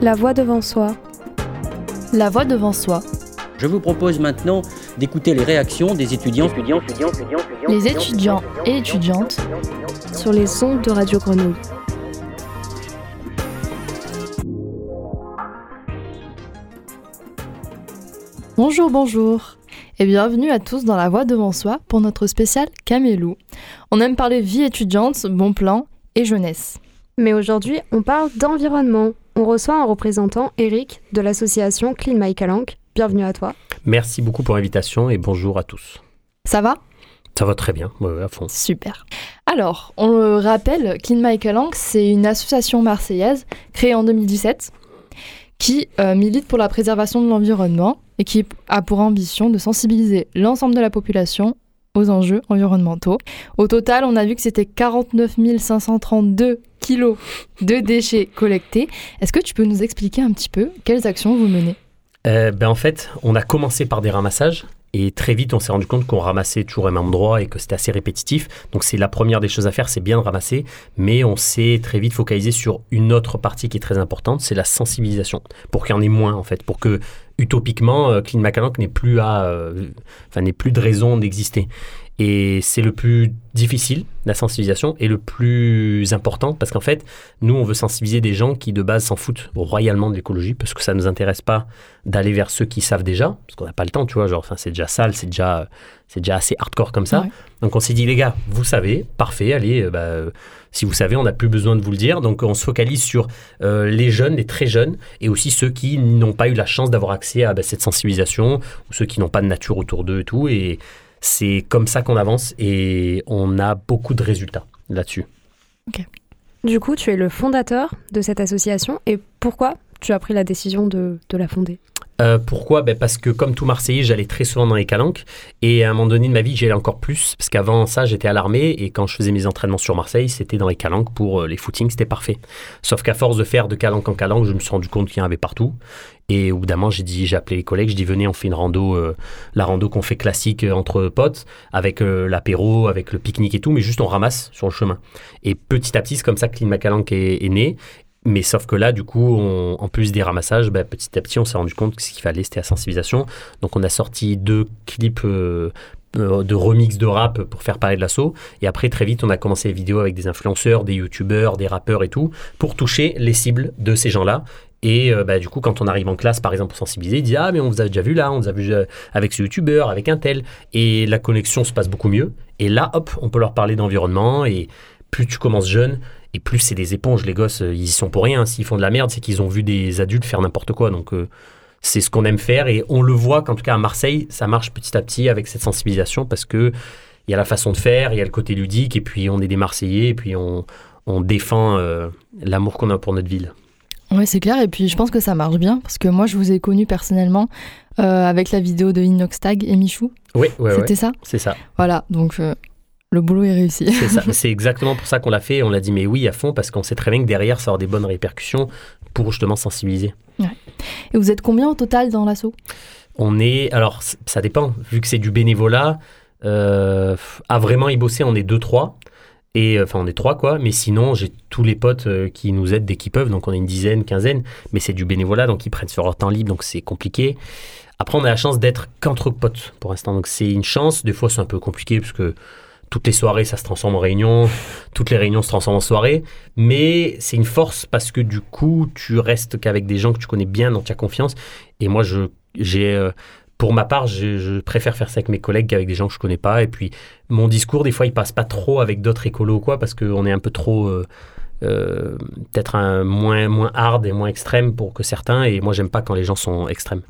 La voix devant soi. La voix devant soi. Je vous propose maintenant d'écouter les réactions des étudiants, étudiants, étudiants, étudiants, les étudiants et étudiantes sur les ondes de Radio Grenouille. Bonjour, bonjour et bienvenue à tous dans La Voix devant soi pour notre spécial Camélou. On aime parler vie étudiante, bon plan et jeunesse. Mais aujourd'hui, on parle d'environnement. On reçoit un représentant, Eric, de l'association Clean My Calanque. Bienvenue à toi. Merci beaucoup pour l'invitation et bonjour à tous. Ça va? Ça va très bien, à fond. Super. Alors, on le rappelle, Clean My Calanque, c'est une association marseillaise créée en 2017 qui euh, milite pour la préservation de l'environnement et qui a pour ambition de sensibiliser l'ensemble de la population aux enjeux environnementaux. Au total, on a vu que c'était 49 532 kilos de déchets collectés. Est-ce que tu peux nous expliquer un petit peu quelles actions vous menez euh, ben En fait, on a commencé par des ramassages et très vite, on s'est rendu compte qu'on ramassait toujours au même endroit et que c'était assez répétitif. Donc c'est la première des choses à faire, c'est bien de ramasser. Mais on s'est très vite focalisé sur une autre partie qui est très importante, c'est la sensibilisation. Pour qu'il y en ait moins, en fait. Pour que, utopiquement, euh, Clean Macalanque n'ait plus, à, euh, enfin, plus de raison d'exister. Et c'est le plus difficile, la sensibilisation, et le plus important, parce qu'en fait, nous, on veut sensibiliser des gens qui, de base, s'en foutent royalement de l'écologie, parce que ça ne nous intéresse pas d'aller vers ceux qui savent déjà, parce qu'on n'a pas le temps, tu vois, genre, c'est déjà sale, c'est déjà, c'est déjà assez hardcore comme ça. Donc, on s'est dit, les gars, vous savez, parfait, allez, euh, bah, si vous savez, on n'a plus besoin de vous le dire. Donc, on se focalise sur euh, les jeunes, les très jeunes, et aussi ceux qui n'ont pas eu la chance d'avoir accès à bah, cette sensibilisation, ou ceux qui n'ont pas de nature autour d'eux et tout, et c'est comme ça qu'on avance et on a beaucoup de résultats là-dessus. Du coup, tu es le fondateur de cette association et pourquoi tu as pris la décision de, la fonder? Euh, pourquoi? Ben Parce que comme tout Marseillais, j'allais très souvent dans les calanques. Et à un moment donné de ma vie, j'y allais encore plus. Parce qu'avant ça, j'étais à l'armée. Et quand je faisais mes entraînements sur Marseille, c'était dans les calanques pour euh, les footings. C'était parfait. Sauf qu'à force de faire de calanque en calanque, je me suis rendu compte qu'il y en avait partout. Et au bout d'un moment, j'ai dit, j'ai appelé les collègues, je dis venez, on fait une rando, euh, la rando qu'on fait classique entre potes, avec l'apéro, avec le pique-nique et tout, mais juste on ramasse sur le chemin. Et petit à petit, c'est comme ça que Clean Macalanque est, né. Mais sauf que là, du coup, en plus des ramassages, bah, petit à petit, on s'est rendu compte que ce qu'il fallait, c'était la sensibilisation. Donc, on a sorti deux clips de remix de rap pour faire parler de l'assaut. Et après, très vite, on a commencé les vidéos avec des influenceurs, des youtubeurs, des rappeurs et tout, pour toucher les cibles de ces gens-là. Et euh, bah, du coup, quand on arrive en classe, par exemple, pour sensibiliser, il dit Ah, mais on vous a déjà vu là, on vous a vu euh, avec ce youtubeur, avec un tel. Et la connexion se passe beaucoup mieux. Et là, hop, on peut leur parler d'environnement. Et plus tu commences jeune, et plus c'est des éponges, les gosses, ils y sont pour rien. S'ils font de la merde, c'est qu'ils ont vu des adultes faire n'importe quoi. Donc, euh, c'est ce qu'on aime faire. Et on le voit qu'en tout cas à Marseille, ça marche petit à petit avec cette sensibilisation parce que il y a la façon de faire, il y a le côté ludique, et puis on est des Marseillais, et puis on, on défend l'amour qu'on a pour notre ville. Oui, c'est clair. Et puis, je pense que ça marche bien parce que moi, je vous ai connu personnellement euh, avec la vidéo de Inoxtag et Michou. Oui, ouais, C'était ça? C'est ça. Voilà, donc euh, le boulot est réussi. C'est exactement pour ça qu'on l'a fait. On l'a dit, mais oui, à fond, parce qu'on sait très bien que derrière, ça aura des bonnes répercussions pour justement sensibiliser. Ouais. Et vous êtes combien au total dans l'assaut? On est. Alors, ça dépend. Vu que c'est du bénévolat, euh, à vraiment y bosser, on est 2-3. Et euh, enfin, on est trois, quoi. Mais sinon, j'ai tous les potes euh, qui nous aident dès qu'ils peuvent. Donc, on est une dizaine, quinzaine. Mais c'est du bénévolat, donc ils prennent sur leur temps libre. Donc, c'est compliqué. Après, on a la chance d'être qu'entre potes pour l'instant. Donc, c'est une chance. Des fois, c'est un peu compliqué parce que toutes les soirées, ça se transforme en réunion. Toutes les réunions se transforment en soirée. Mais c'est une force parce que du coup, tu restes qu'avec des gens que tu connais bien, dont tu as confiance. Et moi, je, j'ai, euh, pour ma part, je, préfère faire ça avec mes collègues qu'avec des gens que je connais pas. Et puis, mon discours, des fois, il passe pas trop avec d'autres écolos ou quoi, parce qu'on est un peu trop. Euh, euh, peut-être un moins, moins hard et moins extrême pour que certains. Et moi, j'aime pas quand les gens sont extrêmes.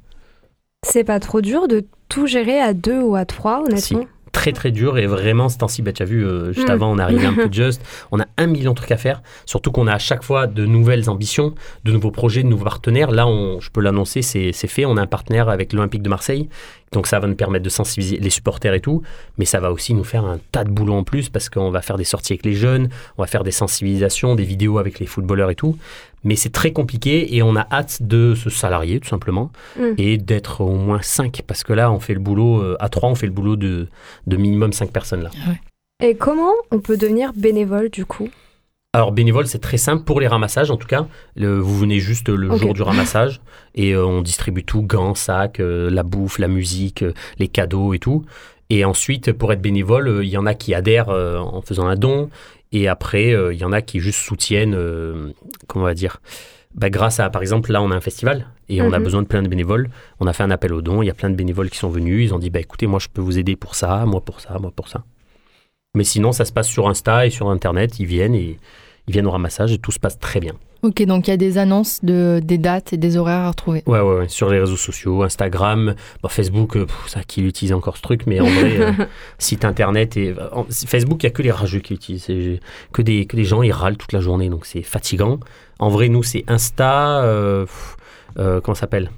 C'est pas trop dur de tout gérer à deux ou à trois, honnêtement? Très très dur. Et vraiment ce temps-ci, bah, tu as vu, euh, juste mm. avant on arrivé un peu juste, on a un million de trucs à faire, surtout qu'on a à chaque fois de nouvelles ambitions, de nouveaux projets, de nouveaux partenaires. Là, on, je peux l'annoncer, c'est fait, on a un partenaire avec l'Olympique de Marseille, donc ça va nous permettre de sensibiliser les supporters et tout, mais ça va aussi nous faire un tas de boulot en plus parce qu'on va faire des sorties avec les jeunes, on va faire des sensibilisations, des vidéos avec les footballeurs et tout. Mais c'est très compliqué et on a hâte de se salarier tout simplement mm. et d'être au moins 5 parce que là on fait le boulot, euh, à 3 on fait le boulot de, de minimum 5 personnes là. Et comment on peut devenir bénévole du coup? Alors bénévole, c'est très simple pour les ramassages en tout cas. Le- vous venez juste le jour du ramassage et euh, on distribue tout, gants, sacs, euh, la bouffe, la musique, euh, les cadeaux et tout. Et ensuite, pour être bénévole, euh, il y en a qui adhèrent euh, en faisant un don. Et après, euh, il y en a qui juste soutiennent, euh, comment on va dire, bah, grâce à, par exemple, là, on a un festival et on a Mhm. besoin de plein de bénévoles. On a fait un appel aux dons. Il y a plein de bénévoles qui sont venus. Ils ont dit, bah, écoutez, moi, je peux vous aider pour ça, moi pour ça, moi pour ça. Mais sinon, ça se passe sur Insta et sur Internet. Ils viennent et ils viennent au ramassage et tout se passe très bien. Ok, donc il y a des annonces de, des dates et des horaires à retrouver. Ouais, ouais, ouais. Sur les réseaux sociaux, Instagram, bon, Facebook, euh, pff, ça, qui utilise encore ce truc, mais en vrai, euh, site Internet et en- Facebook, il y a que les rageux qui l'utilisent. Que des, que des gens, ils râlent toute la journée, donc c'est fatigant. En vrai, nous, c'est Insta, euh, pff, euh, comment ça s'appelle?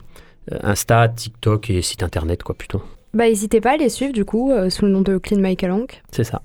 Insta, TikTok et site Internet, quoi, plutôt. Bah, n'hésitez pas à les suivre, du coup, euh, sous le nom de Clean My Calanque. C'est ça.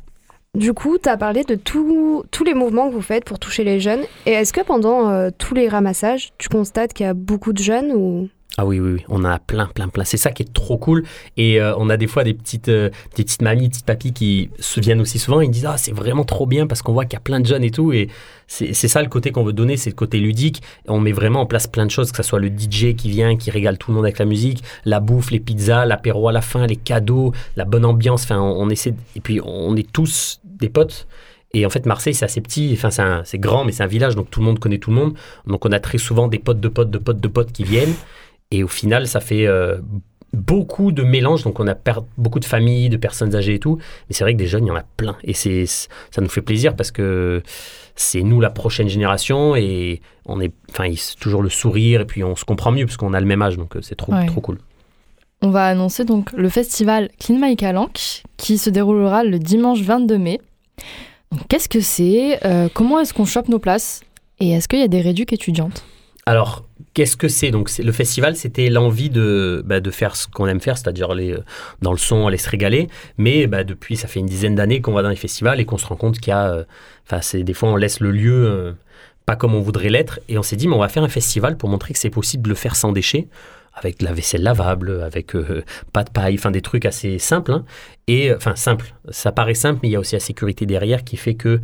Du coup, tu as parlé de tout- tous les mouvements que vous faites pour toucher les jeunes. Et est-ce que pendant euh, tous les ramassages, tu constates qu'il y a beaucoup de jeunes ou... Ah oui, oui, on a plein, plein, plein. C'est ça qui est trop cool. Et euh, on a des fois des petites, euh, des petites mamies, des petites papis qui se viennent aussi souvent. Ils disent Ah, c'est vraiment trop bien parce qu'on voit qu'il y a plein de jeunes et tout. Et c'est ça le côté qu'on veut donner, c'est le côté ludique. Et on met vraiment en place plein de choses, que ce soit le DJ qui vient, qui régale tout le monde avec la musique, la bouffe, les pizzas, l'apéro à la fin, les cadeaux, la bonne ambiance. Enfin, on, essaie. Et puis, on est tous des potes. Et en fait, Marseille, c'est assez petit, enfin, c'est grand, mais c'est un village, donc tout le monde connaît tout le monde. Donc, on a très souvent des potes de potes de potes de potes qui viennent. Et au final, ça fait euh, beaucoup de mélanges. Donc, on a beaucoup de familles, de personnes âgées et tout. Mais c'est vrai que des jeunes, il y en a plein. Et c'est, ça nous fait plaisir parce que c'est nous la prochaine génération et on est, enfin, toujours le sourire et puis on se comprend mieux parce qu'on a le même âge. Donc, euh, c'est trop, Ouais. trop cool. On va annoncer donc le festival Clean My Calanque qui se déroulera le dimanche 22 mai. Qu'est-ce que c'est Euh, Comment est-ce qu'on chope nos places Et est-ce qu'il y a des réducs étudiantes? Alors, qu'est-ce que c'est? Donc, le festival, c'était l'envie de, bah, de faire ce qu'on aime faire, c'est-à-dire euh, dans le son, aller se régaler. Mais bah, depuis, ça fait une dizaine d'années qu'on va dans les festivals et qu'on se rend compte qu'il y a. euh, Enfin, des fois, on laisse le lieu pas comme on voudrait l'être. Et on s'est dit, mais on va faire un festival pour montrer que c'est possible de le faire sans déchets, avec de la vaisselle lavable, avec euh, pas de paille, enfin des trucs assez simples. hein. Et enfin, simple. Ça paraît simple, mais il y a aussi la sécurité derrière qui fait que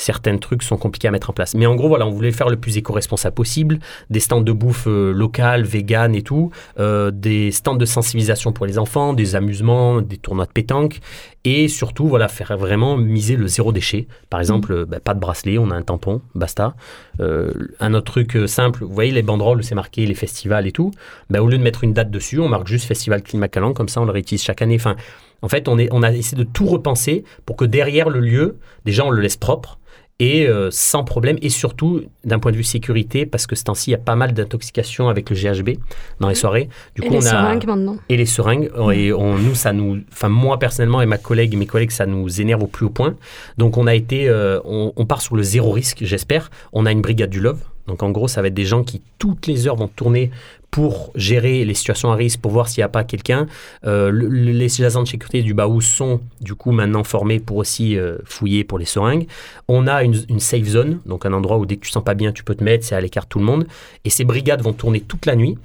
certains trucs sont compliqués à mettre en place. Mais en gros, voilà, on voulait faire le plus éco-responsable possible, des stands de bouffe euh, locales, vegan et tout, euh, des stands de sensibilisation pour les enfants, des amusements, des tournois de pétanque, et surtout, voilà, faire vraiment miser le zéro déchet. Par exemple, euh, bah, pas de bracelet, on a un tampon, basta. Euh, un autre truc euh, simple, vous voyez les banderoles, c'est marqué les festivals et tout, bah, au lieu de mettre une date dessus, on marque juste Festival Climat Calan, comme ça on le réutilise chaque année. Enfin, en fait, on, est, on a essayé de tout repenser pour que derrière le lieu, déjà on le laisse propre, et euh, sans problème, et surtout d'un point de vue sécurité, parce que ce temps-ci, il y a pas mal d'intoxication avec le GHB dans les soirées. Du et coup, les on a seringues maintenant et les seringues, et on, nous, ça nous, enfin moi personnellement et ma collègue et mes collègues, ça nous énerve au plus haut point. Donc on a été, euh, on, on part sur le zéro risque, j'espère. On a une brigade du love. Donc en gros, ça va être des gens qui toutes les heures vont tourner pour gérer les situations à risque, pour voir s'il n'y a pas quelqu'un. Euh, le- le- les agents de sécurité du Baou sont du coup maintenant formés pour aussi euh, fouiller pour les seringues. On a une, une safe zone, donc un endroit où dès que tu sens pas bien, tu peux te mettre, c'est à l'écart de tout le monde. Et ces brigades vont tourner toute la nuit.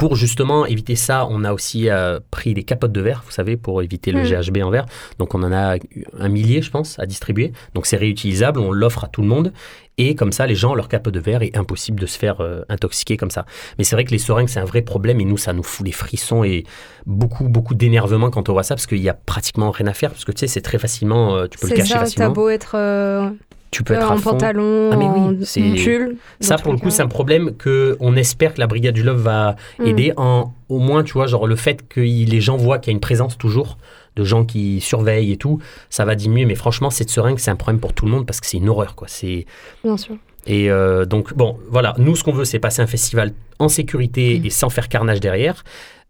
Pour justement éviter ça, on a aussi euh, pris des capotes de verre, vous savez, pour éviter le Mm. GHB en verre. Donc on en a un millier, je pense, à distribuer. Donc c'est réutilisable, on l'offre à tout le monde. Et comme ça, les gens, leur capote de verre est impossible de se faire euh, intoxiquer comme ça. Mais c'est vrai que les seringues, c'est un vrai problème et nous, ça nous fout des frissons et beaucoup, beaucoup d'énervement quand on voit ça parce qu'il y a pratiquement rien à faire. Parce que tu sais, c'est très facilement, euh, tu peux le C'est cacher ça, t'as facilement. beau être euh, Tu peux être en à fond. pantalon, Ah, mais oui, en c'est- pull. Ça, pour le coup, c'est un problème que on espère que la Brigade du Love va Mm. aider en, au moins, tu vois, genre le fait que les gens voient qu'il y a une présence toujours de gens qui surveillent et tout, ça va diminuer. Mais franchement, cette seringue, c'est un problème pour tout le monde parce que c'est une horreur, quoi. C'est Bien sûr. et euh, donc bon, voilà, nous ce qu'on veut, c'est passer un festival en sécurité et sans faire carnage derrière.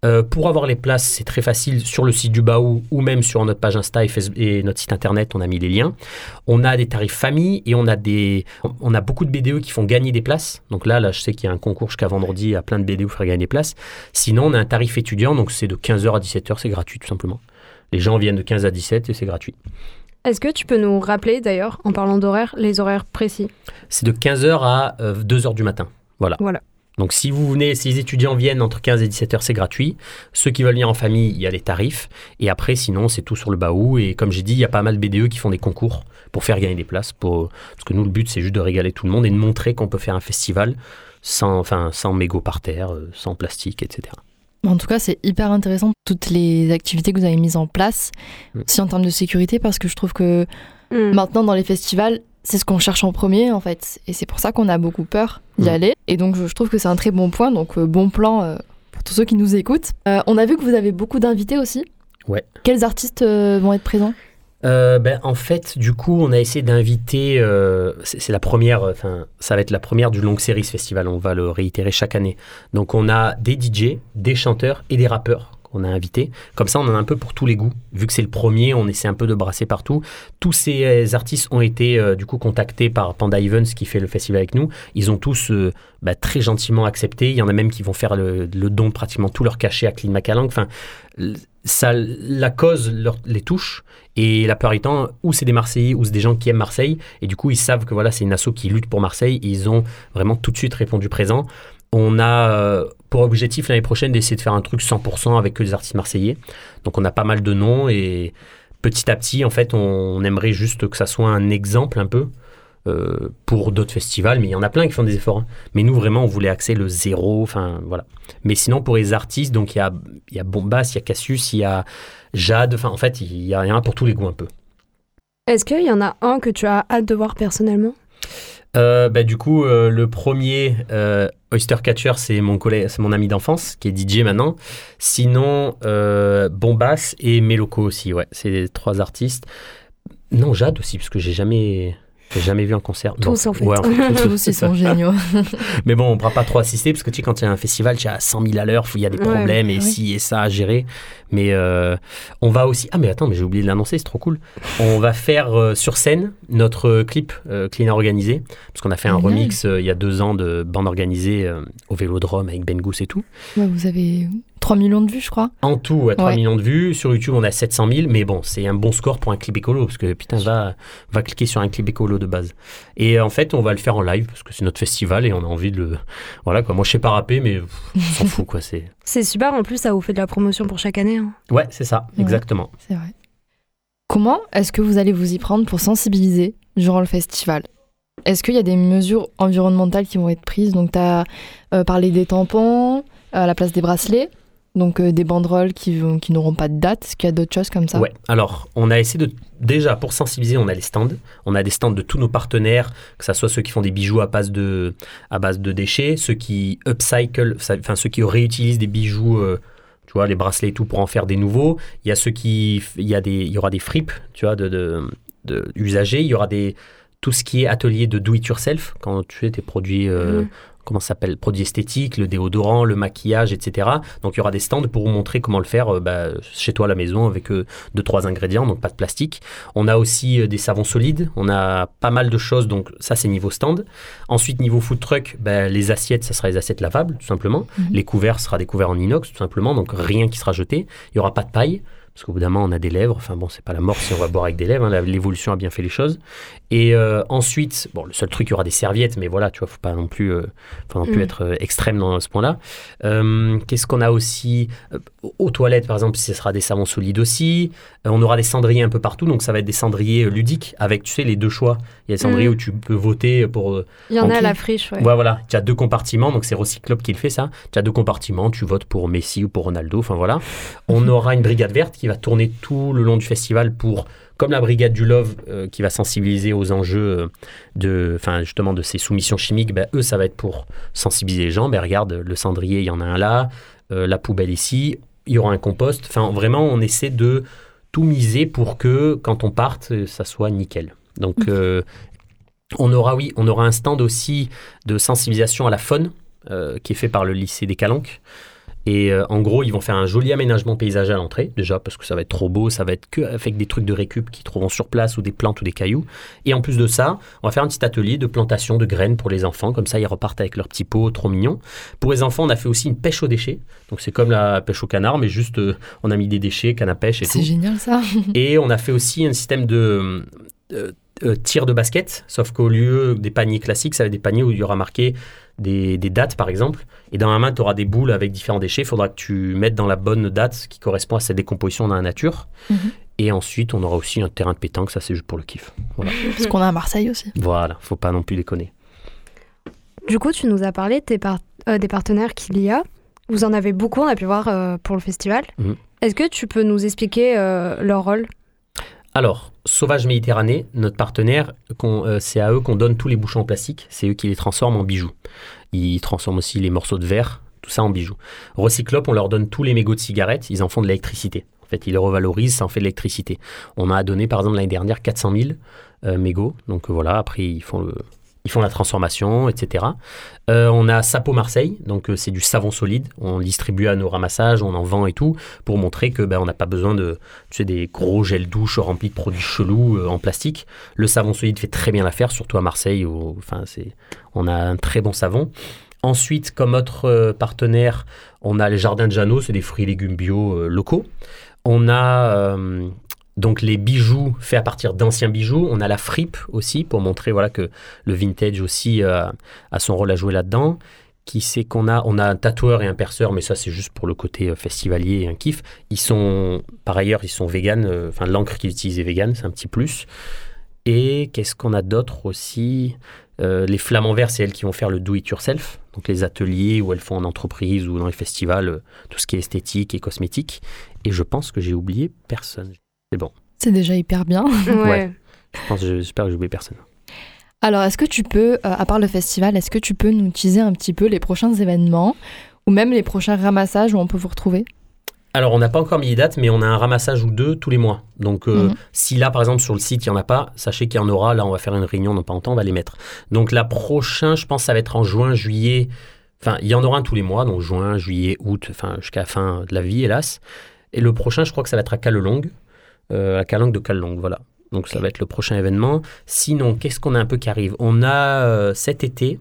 Euh, pour avoir les places, c'est très facile sur le site du Baou ou même sur notre page Insta et, Facebook- et notre site internet, on a mis les liens. On a des tarifs famille et on a des, on a beaucoup de BDE qui font gagner des places. Donc là, là, je sais qu'il y a un concours jusqu'à vendredi à plein de BDE pour faire gagner des places. Sinon, on a un tarif étudiant, donc c'est de 15h à 17h, c'est gratuit tout simplement. Les gens viennent de 15 à 17 et c'est gratuit. Est-ce que tu peux nous rappeler d'ailleurs, en parlant d'horaire, les horaires précis? C'est de 15h à 2h du matin. Voilà. Voilà. Donc si vous venez, si les étudiants viennent entre 15 et 17 heures, c'est gratuit. Ceux qui veulent venir en famille, il y a les tarifs. Et après, sinon, c'est tout sur le baou. Et comme j'ai dit, il y a pas mal de BDE qui font des concours pour faire gagner des places. Pour... Parce que nous, le but, c'est juste de régaler tout le monde et de montrer qu'on peut faire un festival sans, enfin, sans mégots par terre, euh, sans plastique, etc. En tout cas, c'est hyper intéressant toutes les activités que vous avez mises en place, Mm. aussi en termes de sécurité, parce que je trouve que Mm. maintenant dans les festivals, c'est ce qu'on cherche en premier en fait, et c'est pour ça qu'on a beaucoup peur d'y Mm. aller. Et donc je trouve que c'est un très bon point, donc euh, bon plan euh, pour tous ceux qui nous écoutent. Euh, on a vu que vous avez beaucoup d'invités aussi. Ouais. Quels artistes vont être présents? Ben, en fait, du coup, on a essayé d'inviter. c'est la première. Enfin, ça va être la première du Long Series Festival. On va le réitérer chaque année. Donc, on a des DJ, des chanteurs et des rappeurs qu'on a invités. Comme ça, on en a un peu pour tous les goûts. Vu que c'est le premier, on essaie un peu de brasser partout. Tous ces euh, artistes ont été euh, du coup contactés par Panda Events qui fait le festival avec nous. Ils ont tous euh, bah, très gentiment accepté. Il y en a même qui vont faire le, don de pratiquement tout leur cachet à Clean Macalang. Enfin, ça, la cause les touche. Et la plupart du temps, ou c'est des Marseillais, ou c'est des gens qui aiment Marseille. Et du coup, ils savent que voilà, c'est une asso qui lutte pour Marseille. Ils ont vraiment tout de suite répondu présent. On a pour objectif l'année prochaine d'essayer de faire un truc 100% avec que des artistes marseillais. Donc on a pas mal de noms et petit à petit, en fait, on, aimerait juste que ça soit un exemple un peu euh, pour d'autres festivals. Mais il y en a plein qui font des efforts. hein. Mais nous, vraiment, on voulait axer le zéro. Enfin, voilà. Mais sinon, pour les artistes, donc il y a, y a Bombas, il y a Cassius, il y a Jade. Enfin, en fait, il y a rien pour tous les goûts un peu. Est-ce qu'il y en a un que tu as hâte de voir personnellement? Euh, bah, du coup, euh, le premier euh, Oyster Catcher, c'est mon collègue, mon ami d'enfance qui est DJ maintenant. Sinon, euh, Bombas et Meloko aussi, ouais, c'est les trois artistes. Non, Jade aussi, parce que j'ai jamais, j'ai jamais vu un concert. Tous, Bon, en fait. ouais, Tous aussi sont géniaux. Mais bon, on ne pourra pas trop assister parce que tu sais, quand il y a un festival, tu as 100 000 à l'heure, il y a des Ouais, problèmes et oui. ci et ça à gérer. Mais euh, on va aussi. Ah, mais attends, mais j'ai oublié de l'annoncer, c'est trop cool. On va faire euh, sur scène notre clip euh, Clean Organisé. Parce qu'on a fait un remix euh, il y a deux ans de bande organisée euh, au vélodrome avec Ben Gous et tout. Ouais, vous avez 3 millions de vues, je crois. En tout, ouais, 3 Ouais. millions de vues. Sur YouTube, on a 700 000. Mais bon, c'est un bon score pour un clip écolo. Parce que putain, va, va cliquer sur un clip écolo de base. Et euh, en fait, on va le faire en live parce que c'est notre festival et on a envie de le. Voilà quoi. Moi, je sais pas rapper, mais on s'en fout quoi. C'est. C'est super, en plus, ça vous fait de la promotion pour chaque année. hein. Ouais, c'est ça, Ouais. exactement. C'est vrai. Comment est-ce que vous allez vous y prendre pour sensibiliser durant le festival? Est-ce qu'il y a des mesures environnementales qui vont être prises? Donc, tu as parlé des tampons à la place des bracelets, donc euh, des banderoles qui, vont- qui n'auront pas de date. Est-ce qu'il y a d'autres choses comme ça? Ouais, alors on a essayé de. Déjà, pour sensibiliser, on a les stands. On a des stands de tous nos partenaires, que ce soit ceux qui font des bijoux à base de, à base de déchets, ceux qui upcycle, enfin ceux qui réutilisent des bijoux. euh, tu vois, les bracelets et tout pour en faire des nouveaux. Il y a ceux qui. Il y, a des, il y aura des fripes, tu vois, de, de, de usagers. Il y aura des. Tout ce qui est atelier de do-it-yourself, quand tu fais tes produits. euh, Mhm. Comment ça s'appelle, produits esthétiques, le déodorant, le maquillage, etc. Donc il y aura des stands pour vous montrer comment le faire euh, bah, chez toi à la maison avec euh, deux trois ingrédients, donc pas de plastique. On a aussi euh, des savons solides, on a pas mal de choses, donc ça c'est niveau stand. Ensuite niveau food truck, bah, les assiettes, ça sera les assiettes lavables tout simplement. Mhm. Les couverts, sera des couverts en inox tout simplement, donc rien qui sera jeté. Il y aura pas de paille. Parce qu'au bout d'un moment, on a des lèvres. Enfin bon, c'est pas la mort si on va boire avec des lèvres. hein. L'évolution a bien fait les choses. Et euh, ensuite, bon, le seul truc, il y aura des serviettes, mais voilà, tu vois, faut pas non plus, euh, faut non plus Mm. être euh, extrême dans ce point-là. Euh, Qu'est-ce qu'on a aussi Aux toilettes, par exemple, ce sera des savons solides aussi. On aura des cendriers un peu partout, donc ça va être des cendriers ludiques avec, tu sais, les deux choix. Il y a des cendriers Mm. où tu peux voter pour. Il y en a à la friche, ouais. Ouais, voilà, tu as deux compartiments, donc c'est Recyclope qui le fait ça. Tu as deux compartiments, tu votes pour Messi ou pour Ronaldo, enfin voilà. On aura une brigade verte qui va tourner tout le long du festival pour, comme la brigade du Love euh, qui va sensibiliser aux enjeux euh, de, enfin justement de ces soumissions chimiques, ben, eux ça va être pour sensibiliser les gens. Ben regarde, le cendrier, il y en a un là, euh, la poubelle ici, il y aura un compost. Enfin vraiment, on essaie de tout miser pour que quand on parte, ça soit nickel. Donc euh, on aura, oui, on aura un stand aussi de sensibilisation à la faune qui est fait par le lycée des Calanques. Et euh, en gros, ils vont faire un joli aménagement paysager à l'entrée, déjà parce que ça va être trop beau, ça va être que avec des trucs de récup qu'ils trouveront sur place ou des plantes ou des cailloux. Et en plus de ça, on va faire un petit atelier de plantation de graines pour les enfants, comme ça ils repartent avec leurs petits pots trop mignons. Pour les enfants, on a fait aussi une pêche aux déchets. Donc c'est comme la pêche au canard, mais juste euh, on a mis des déchets, canne à pêche et C'est tout. génial ça. Et on a fait aussi un système de euh, tir de basket, sauf qu'au lieu des paniers classiques, ça va être des paniers où il y aura marqué des, des dates par exemple, et dans la main tu auras des boules avec différents déchets, il faudra que tu mettes dans la bonne date qui correspond à cette décomposition dans la nature. Mhm. Et ensuite on aura aussi un terrain de pétanque, ça c'est juste pour le kiff. Voilà, Ce qu'on a à Marseille aussi. voilà faut pas non plus déconner. Du coup, tu nous as parlé par- euh, des partenaires qu'il y a. Vous en avez beaucoup, on a pu voir euh, pour le festival. Mhm. Est-ce que tu peux nous expliquer euh, leur rôle? Alors, Sauvage Méditerranée, notre partenaire, euh, c'est à eux qu'on donne tous les bouchons en plastique, c'est eux qui les transforment en bijoux. Ils transforment aussi les morceaux de verre, tout ça en bijoux. Recyclop, on leur donne tous les mégots de cigarettes, ils en font de l'électricité. En fait, ils les revalorisent, ça en fait de l'électricité. On a donné, par exemple, l'année dernière, 400 000 euh, mégots. Donc euh, voilà, après, ils font, le, ils font la transformation, etc. Euh, on a Sapo Marseille, donc euh, c'est du savon solide. On distribue à nos ramassages, on en vend et tout, pour montrer que ben, on n'a pas besoin de tu sais, des gros gels douche remplis de produits chelous euh, en plastique. Le savon solide fait très bien l'affaire, surtout à Marseille, où enfin, c'est, on a un très bon savon. Ensuite, comme autre partenaire, on a les jardins de Jeannot, c'est des fruits et légumes bio locaux. On a donc les bijoux faits à partir d'anciens bijoux. On a la fripe aussi pour montrer voilà que le vintage aussi euh, a son rôle à jouer là-dedans. Qui c'est qu'on a? On a un tatoueur et un perceur, mais ça c'est juste pour le côté euh, festivalier et un kiff. Ils sont par ailleurs ils sont véganes. euh, Enfin l'encre qu'ils utilisent est végane, c'est un petit plus. Et qu'est-ce qu'on a d'autre aussi? Les flamants verts, c'est elles qui vont faire le do it yourself, donc les ateliers où elles font en entreprise ou dans les festivals, tout ce qui est esthétique et cosmétique. Et je pense que j'ai oublié personne. C'est bon. C'est déjà hyper bien. Ouais. Je pense, j'espère que j'ai oublié personne. Alors, est-ce que tu peux, euh, à part le festival, est-ce que tu peux nous teaser un petit peu les prochains événements ou même les prochains ramassages où on peut vous retrouver? Alors, on n'a pas encore mis les dates, mais on a un ramassage ou deux tous les mois. Donc, euh, Mhm. si là, par exemple, sur le site, il n'y en a pas, sachez qu'il y en aura. Là, on va faire une réunion dans pas longtemps, on va les mettre. Donc, la prochaine, je pense, ça va être en juin, juillet. Enfin, il y en aura un tous les mois, donc juin, juillet, août, enfin, jusqu'à la fin de la vie, hélas. Et le prochain, je crois que ça va être à Calelongue, euh, à Calangue de Calelongue, voilà. Donc, ça va être le prochain événement. Sinon, qu'est-ce qu'on a un peu qui arrive? On a euh, cet été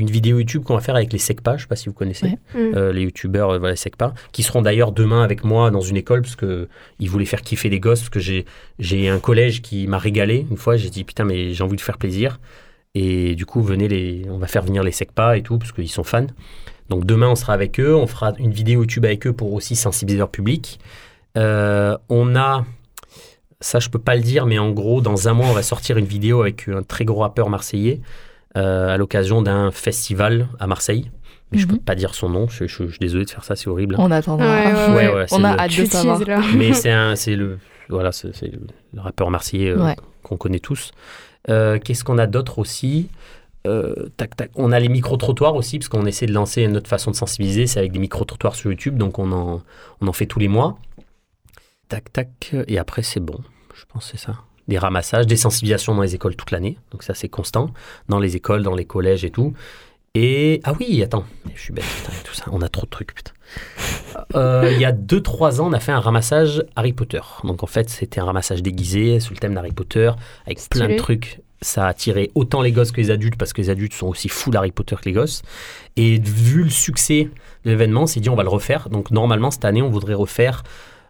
une vidéo YouTube qu'on va faire avec les SECPA, je ne sais pas si vous connaissez. Ouais. Mm. euh, les youtubeurs euh, voilà, SECPA, qui seront d'ailleurs demain avec moi dans une école parce que ils voulaient faire kiffer les gosses parce que j'ai j'ai un collège qui m'a régalé une fois. J'ai dit putain mais j'ai envie de faire plaisir. Et du coup venez les on va faire venir les SECPA et tout parce qu'ils sont fans. Donc demain on sera avec eux. On fera une vidéo YouTube avec eux pour aussi sensibiliser leur public. Euh, on a ça je peux pas le dire mais en gros dans un mois on va sortir une vidéo avec un très gros rappeur marseillais euh, à l'occasion d'un festival à Marseille mais je Mhm. peux pas dire son nom je, je- je suis désolé de faire ça c'est horrible On attendra. Ouais, ouais, Ouais, ouais, c'est on a le- hâte de savoir. mais c'est le, voilà, le, le rappeur marseillais euh, Ouais. qu'on connaît tous. Euh, Qu'est-ce qu'on a d'autre aussi? Euh, tac, tac. On a les micro-trottoirs aussi, parce qu'on essaie de lancer une autre façon de sensibiliser, c'est avec des micro-trottoirs sur YouTube, donc on en, on en fait tous les mois. Tac, tac. Et après, c'est bon. Je pense que c'est ça. Des ramassages, des sensibilisations dans les écoles toute l'année. Donc ça, c'est constant. Dans les écoles, dans les collèges et tout. Et. Ah oui, attends. Je suis bête, putain, tout ça. On a trop de trucs, putain. Euh, il y a 2-3 ans, on a fait un ramassage Harry Potter. Donc en fait, c'était un ramassage déguisé sur le thème d'Harry Potter, avec plein de trucs. Ça a attiré autant les gosses que les adultes, parce que les adultes sont aussi fous d'Harry Potter que les gosses. Et vu le succès de l'événement, on s'est dit on va le refaire. Donc normalement, cette année, on voudrait refaire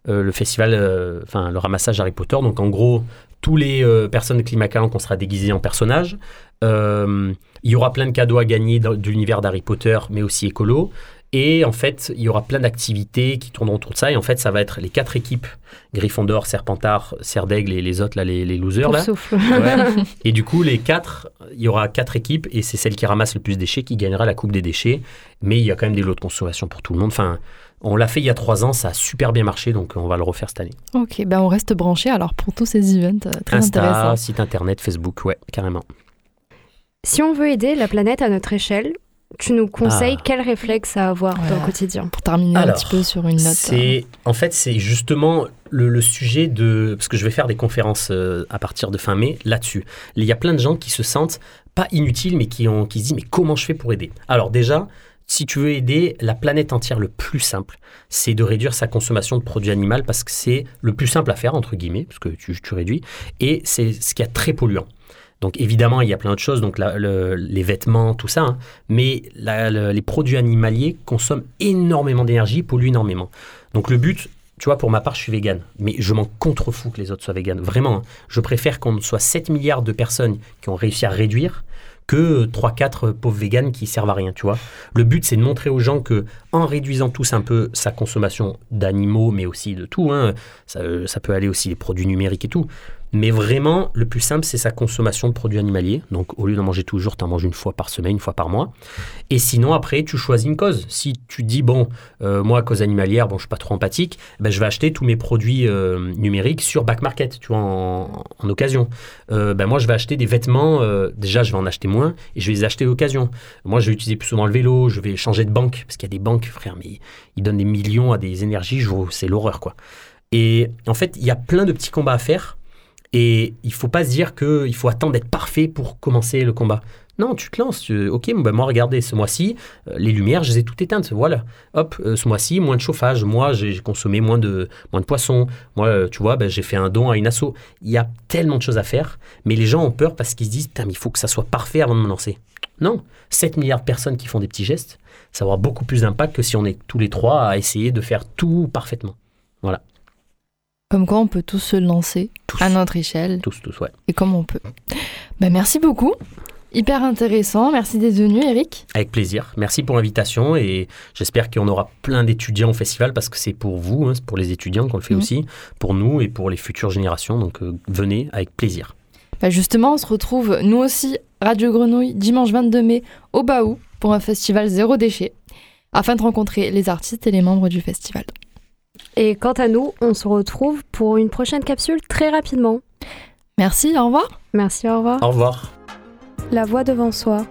euh, le festival, euh, enfin le ramassage Harry Potter. Donc en gros, tous les euh, personnes de Climat Calanque, on sera déguisés en personnages. Il y aura plein de cadeaux à gagner dans- de l'univers d'Harry Potter, mais aussi écolo. Et en fait, il y aura plein d'activités qui tourneront autour de ça. Et en fait, ça va être les quatre équipes Gryffondor, Serpentard, Serdaigle et les autres, là, les, les losers. Pour Là. Ouais. et du coup, les quatre, il y aura quatre équipes et c'est celle qui ramasse le plus de déchets qui gagnera la coupe des déchets. Mais il y a quand même des lots de consommation pour tout le monde. Enfin, on l'a fait il y a trois ans, ça a super bien marché, donc on va le refaire cette année. Ok, ben on reste branché alors pour tous ces events euh, très Insta, intéressants. site internet, Facebook, ouais, carrément. Si on veut aider la planète à notre échelle, tu nous conseilles Ah. quel réflexe à avoir dans le quotidien Pour terminer un petit peu sur une note. C'est en fait c'est justement le, le sujet de parce que je vais faire des conférences euh, à partir de fin mai là-dessus. Il y a plein de gens qui se sentent pas inutiles mais qui ont qui se disent mais comment je fais pour aider? Alors déjà si tu veux aider la planète entière, le plus simple, c'est de réduire sa consommation de produits animaux parce que c'est le plus simple à faire, entre guillemets, parce que tu, tu réduis, et c'est ce qui est très polluant. Donc évidemment, il y a plein de choses, donc les vêtements, tout ça, hein, mais les produits animaliers consomment énormément d'énergie, polluent énormément. Donc le but, tu vois, pour ma part, je suis vegan, mais je m'en contrefous que les autres soient véganes. Vraiment, hein. je préfère qu'on soit 7 milliards de personnes qui ont réussi à réduire que 3-4 pauvres véganes qui servent à rien, tu vois. Le but, c'est de montrer aux gens que en réduisant tous un peu sa consommation d'animaux, mais aussi de tout, hein, ça, ça peut aller aussi les produits numériques et tout, mais vraiment, le plus simple, c'est sa consommation de produits animaliers. Donc, au lieu d'en manger toujours, tu en manges une fois par semaine, une fois par mois. Et sinon, après, tu choisis une cause. Si tu dis, bon, euh, moi, cause animalière, bon, je suis pas trop empathique, ben, je vais acheter tous mes produits euh, numériques sur Back Market, tu vois, en, occasion. Euh, ben, moi, je vais acheter des vêtements. déjà, je vais en acheter moins et je vais les acheter d'occasion. Moi, je vais utiliser plus souvent le vélo, je vais changer de banque, parce qu'il y a des banques, frère, mais ils donnent des millions à des énergies, c'est l'horreur, quoi. Et en fait, il y a plein de petits combats à faire et il faut pas se dire qu'il faut attendre d'être parfait pour commencer le combat. Non, tu te lances. ok, ben moi, regardez, ce mois-ci, euh, les lumières, je les ai toutes éteintes. Voilà. Hop, euh, ce mois-ci, moins de chauffage. Moi, j'ai consommé moins de, moins de poissons. Moi, euh, tu vois, ben, j'ai fait un don à une asso. Il y a tellement de choses à faire, mais les gens ont peur parce qu'ils se disent, mais il faut que ça soit parfait avant de me lancer. Non, 7 milliards de personnes qui font des petits gestes, ça aura beaucoup plus d'impact que si on est tous les trois à essayer de faire tout parfaitement. Voilà. Comme quoi on peut tous se lancer à notre échelle. Tous, tous, ouais. Et comme on peut. Bah, merci beaucoup. Hyper intéressant. Merci d'être venu, Eric. Avec plaisir. Merci pour l'invitation et j'espère qu'on aura plein d'étudiants au festival parce que c'est pour vous, hein, c'est pour les étudiants qu'on le fait mhm. aussi, pour nous et pour les futures générations. Donc euh, venez avec plaisir. Bah justement, on se retrouve nous aussi, Radio Grenouille, dimanche 22 mai au Baou pour un festival zéro déchet afin de rencontrer les artistes et les membres du festival. Et quant à nous, on se retrouve pour une prochaine capsule très rapidement. Merci, au revoir. Merci, au revoir. Au revoir. La voix devant soi.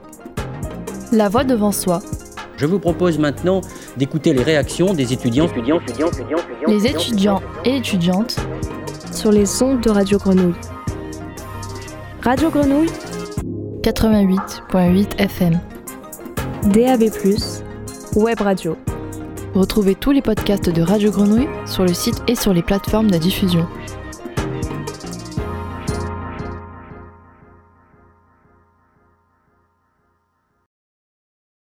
La voix devant soi. Je vous propose maintenant d'écouter les réactions des étudiants, étudiants, étudiants, étudiants, les étudiants et étudiantes sur les ondes de Radio Grenouille. Radio Grenouille 88.8 FM. DAB+, Web Radio. Retrouvez tous les podcasts de Radio Grenouille sur le site et sur les plateformes de diffusion.